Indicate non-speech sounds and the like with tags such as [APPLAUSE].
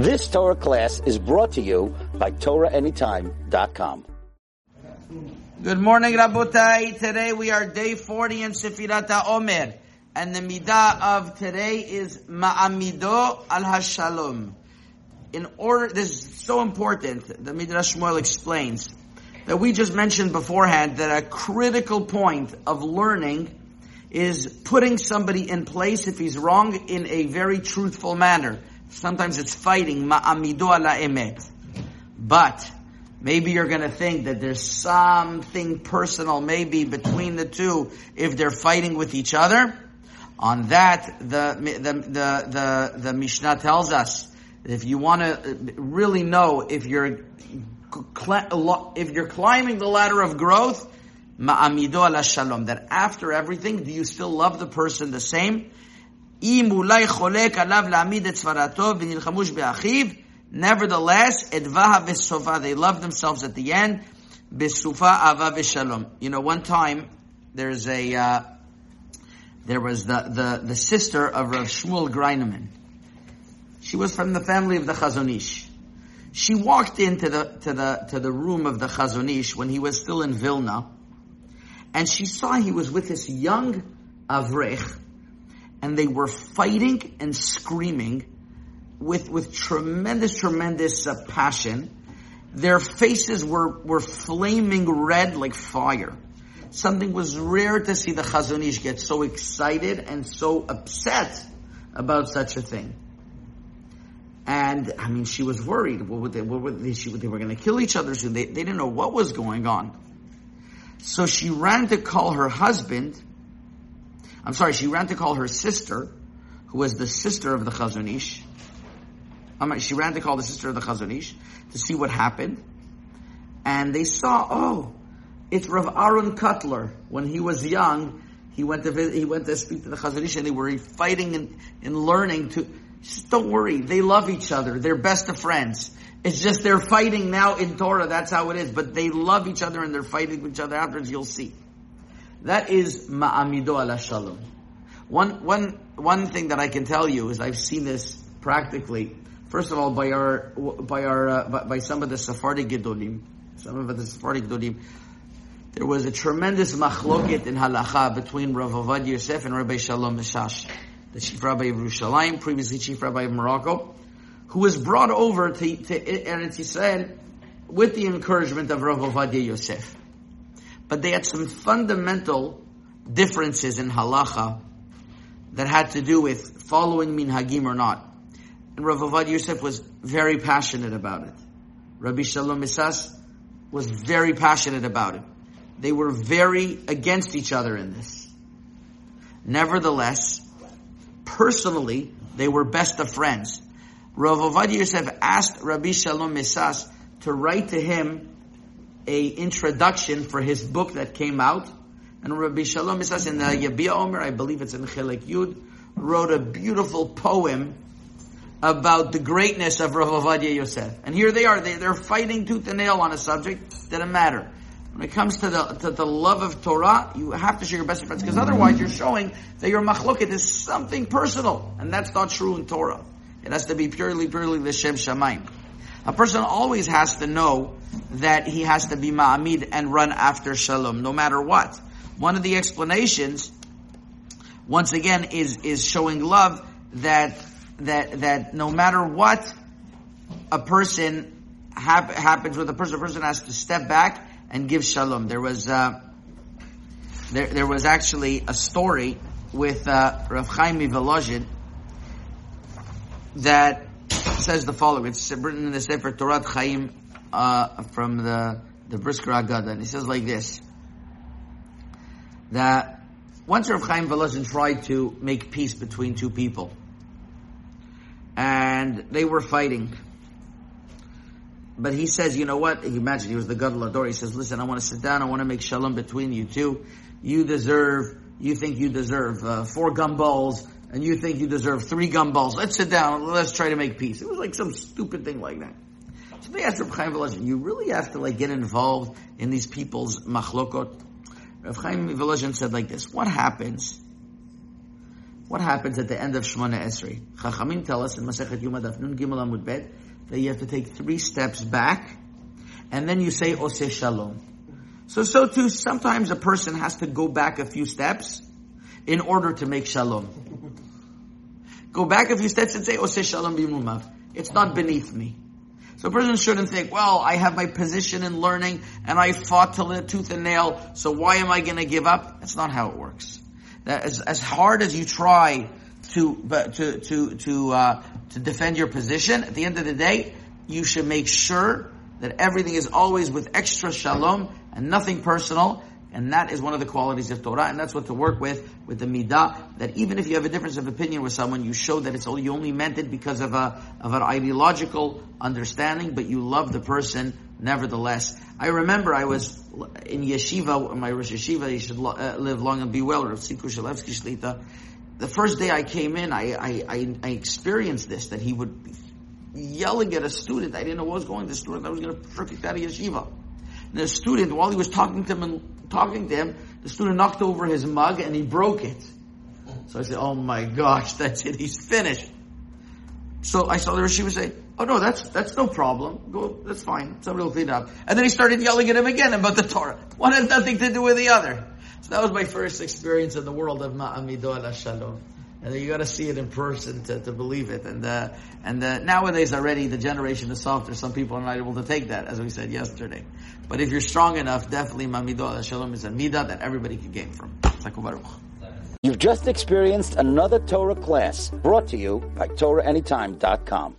This Torah class is brought to you by TorahAnytime.com. Good morning, Rabotai. Today we are day 40 in Sefirat Omer. And the midah of today is Ma'amido al Hashalom. In order, this is so important. The Midrash Shmuel explains that we just mentioned beforehand that a critical point of learning is putting somebody in place if he's wrong in a very truthful manner. Sometimes it's fighting, ma'amido ala emet. But, maybe you're gonna think that there's something personal maybe between the two if they're fighting with each other. On that, the, the, the, the, the Mishnah tells us if you want to really know if you're, if you're climbing the ladder of growth, ma'amido ala shalom, that after everything, do you still love the person the same? Nevertheless, edvaha v'sofa, they love themselves at the end. B'sufa ava v'shalom. You know, one time, there's a, uh, there was the, the, the sister of Rav Shmuel Greineman. She was from the family of the Chazon Ish. She walked into the, to the, to the room of the Chazon Ish when he was still in Vilna, and she saw he was with this young Avrech, and they were fighting and screaming with, with tremendous, tremendous uh, passion. Their faces were, were flaming red like fire. Something was rare to see the Chazon Ish get so excited and so upset about such a thing. And I mean, she was worried. What would they? What would they? She, they were going to kill each other soon. They, they didn't know what was going on. So she ran to call her husband I'm sorry, she ran to call her sister, who was the sister of the Chazon Ish. She ran to call the sister of the Chazon Ish to see what happened. And they saw, oh, it's Rav Aaron Kotler. When he was young, he went to visit, he went to speak to the Chazon Ish and they were fighting and, and learning to, just don't worry, they love each other. They're best of friends. It's just they're fighting now in Torah, that's how it is. But they love each other and they're fighting each other afterwards, you'll see. That is ma'amido ala shalom. One, one, one thing that I can tell you is I've seen this practically. First of all, by our, by our, uh, by, by, some of the Sephardic Gedolim, some of the Sephardic Gedolim, there was a tremendous machloket in halacha between Rav Ovadia Yosef and Rabbi Shalom Messas, the chief rabbi of Yerushalayim, previously chief rabbi of Morocco, who was brought over to, to Eretz Yisrael with the encouragement of Rav Ovadia Yosef. But they had some fundamental differences in halacha that had to do with following minhagim or not. And Rav Ovadia Yosef was very passionate about it. Rabbi Shalom Messas was very passionate about it. They were very against each other in this. Nevertheless, personally, they were best of friends. Rav Ovadia Yosef asked Rabbi Shalom Messas to write to him a introduction for his book that came out. And Rabbi Shalom says in the Yabia Omer, I believe it's in Chelek Yud, wrote a beautiful poem about the greatness of Rav Ovadia Yosef. And here they are, they, they're fighting tooth and nail on a subject, didn't matter. When it comes to the, to the love of Torah, you have to show your best friends, because otherwise you're showing that your machloket is something personal, and that's not true in Torah. It has to be purely, purely the Shem Shamayim. A person always has to know that he has to be ma'amid and run after shalom, no matter what. One of the explanations, once again, is, is showing love that, that, that no matter what a person hap- happens with a person, a person has to step back and give shalom. There was, uh, there, there was actually a story with, uh, Rav Chaim that says the following. It's written in the Sefer Torah Chaim uh, from the the Brisker Agada, and he says like this: that once Rav Chaim Volozhin tried to make peace between two people, and they were fighting. But he says, you know what? Imagine he was the Gadol HaDor. He says, listen, I want to sit down. I want to make shalom between you two. You deserve, you think you deserve uh, four gumballs and you think you deserve three gumballs. Let's sit down. Let's try to make peace. It was like some stupid thing like that. So they asked Reb Chaim Volozhin, you really have to like get involved in these people's machlokot? Reb Chaim Volozhin said like this, what happens What happens at the end of Shemona Esrei? Chachamim tell us in Masechet Yoma Nun Gimel Amud Bet that you have to take three steps back, and then you say Oseh Shalom. So, so too, sometimes a person has to go back a few steps in order to make Shalom. Go back a few steps and say Oseh Shalom Bimromav. It's not beneath me. So a person shouldn't think, well, I have my position in learning and I fought till the tooth and nail, so why am I going to give up? That's not how it works. As hard as you try to to to to uh, to defend your position, at the end of the day, you should make sure that everything is always with extra shalom and nothing personal, and that is one of the qualities of Torah, and that's what to work with, with the midah, that even if you have a difference of opinion with someone, you show that it's only, you only meant it because of a, of an ideological understanding, but you love the person nevertheless. I remember I was in yeshiva, my Rosh Yeshiva, you should uh, live long and be well, Rav Tziku Shalevsky Shlita. The first day I came in, I, I, I, I experienced this, that he would be yelling at a student. I didn't know what was going to the student. I was going to kick out of yeshiva. And the student, while he was talking to him and talking to him, the student knocked over his mug and he broke it. So I said, oh my gosh, [LAUGHS] that's it, he's finished. So I saw the Rashiva say, oh no, that's, that's no problem. Go, that's fine. Somebody will clean it up. And then he started yelling at him again about the Torah. One has nothing to do with the other. So that was my first experience in the world of Ma'amido al Shalom. And you got to see it in person to, to believe it. And uh, and uh, nowadays already the generation is softer. Some people are not able to take that, as we said yesterday. But if you're strong enough, definitely Mamido Shalom is a midah that everybody can gain from. You've just experienced another Torah class brought to you by TorahAnytime.com.